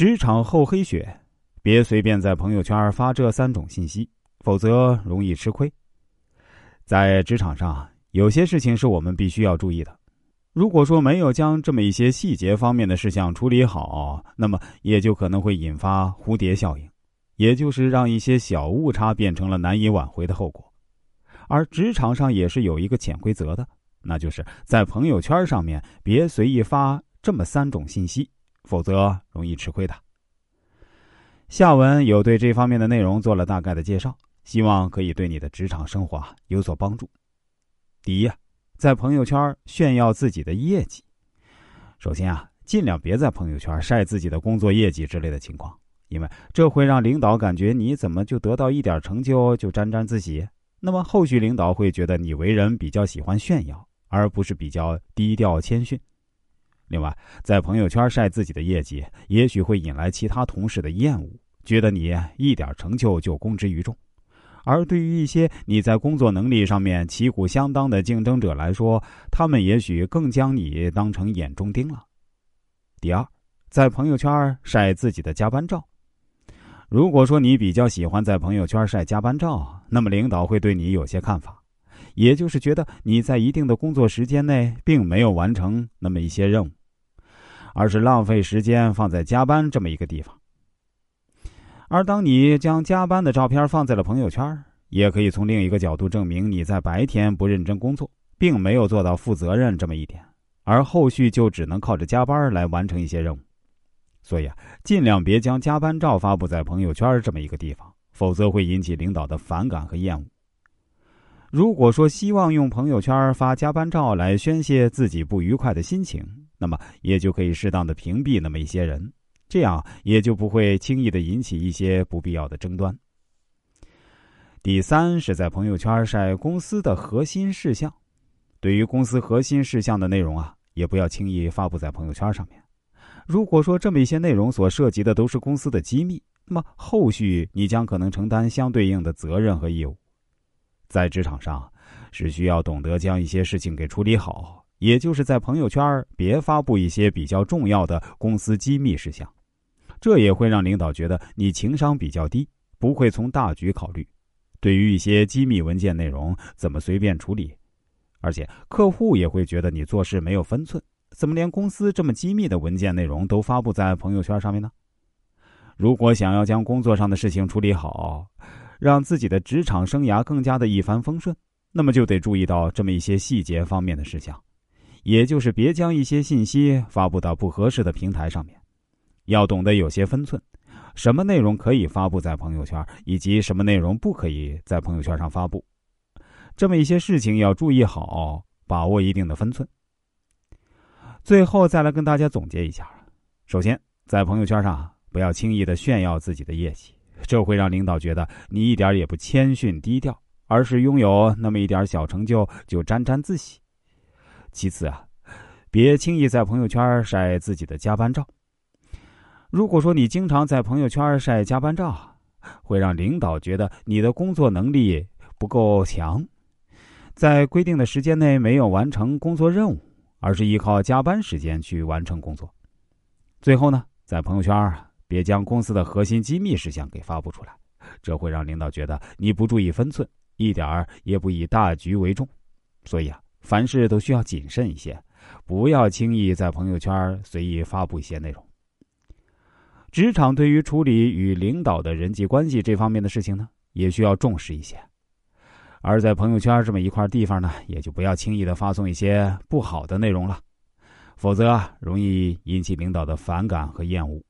职场厚黑学，别随便在朋友圈发这三种信息，否则容易吃亏。在职场上，有些事情是我们必须要注意的。如果说没有将这么一些细节方面的事项处理好，那么也就可能会引发蝴蝶效应，也就是让一些小误差变成了难以挽回的后果。而职场上也是有一个潜规则的，那就是在朋友圈上面别随意发这么三种信息。否则容易吃亏的。下文有对这方面的内容做了大概的介绍，希望可以对你的职场生活有所帮助。第一，在朋友圈炫耀自己的业绩。首先啊，尽量别在朋友圈晒自己的工作业绩之类的情况，因为这会让领导感觉你怎么就得到一点成就就沾沾自喜。那么后续领导会觉得你为人比较喜欢炫耀，而不是比较低调谦逊。另外，在朋友圈晒自己的业绩，也许会引来其他同事的厌恶，觉得你一点成就就公之于众；而对于一些你在工作能力上面旗鼓相当的竞争者来说，他们也许更将你当成眼中钉了。第二，在朋友圈晒自己的加班照。如果说你比较喜欢在朋友圈晒加班照，那么领导会对你有些看法，也就是觉得你在一定的工作时间内并没有完成那么一些任务。而是浪费时间放在加班这么一个地方。而当你将加班的照片放在了朋友圈，也可以从另一个角度证明你在白天不认真工作，并没有做到负责任这么一点，而后续就只能靠着加班来完成一些任务。所以啊，尽量别将加班照发布在朋友圈这么一个地方，否则会引起领导的反感和厌恶。如果说希望用朋友圈发加班照来宣泄自己不愉快的心情，那么也就可以适当的屏蔽那么一些人，这样也就不会轻易的引起一些不必要的争端。第三是在朋友圈晒公司的核心事项，对于公司核心事项的内容啊，也不要轻易发布在朋友圈上面。如果说这么一些内容所涉及的都是公司的机密，那么后续你将可能承担相对应的责任和义务。在职场上，是需要懂得将一些事情给处理好。也就是在朋友圈别发布一些比较重要的公司机密事项，这也会让领导觉得你情商比较低，不会从大局考虑。对于一些机密文件内容，怎么随便处理？而且客户也会觉得你做事没有分寸，怎么连公司这么机密的文件内容都发布在朋友圈上面呢？如果想要将工作上的事情处理好，让自己的职场生涯更加的一帆风顺，那么就得注意到这么一些细节方面的事项。也就是别将一些信息发布到不合适的平台上面，要懂得有些分寸，什么内容可以发布在朋友圈，以及什么内容不可以在朋友圈上发布，这么一些事情要注意好，把握一定的分寸。最后再来跟大家总结一下：首先，在朋友圈上不要轻易的炫耀自己的业绩，这会让领导觉得你一点也不谦逊低调，而是拥有那么一点小成就就沾沾自喜。其次啊，别轻易在朋友圈晒自己的加班照。如果说你经常在朋友圈晒加班照，会让领导觉得你的工作能力不够强，在规定的时间内没有完成工作任务，而是依靠加班时间去完成工作。最后呢，在朋友圈别将公司的核心机密事项给发布出来，这会让领导觉得你不注意分寸，一点儿也不以大局为重。所以啊。凡事都需要谨慎一些，不要轻易在朋友圈随意发布一些内容。职场对于处理与领导的人际关系这方面的事情呢，也需要重视一些。而在朋友圈这么一块地方呢，也就不要轻易的发送一些不好的内容了，否则容易引起领导的反感和厌恶。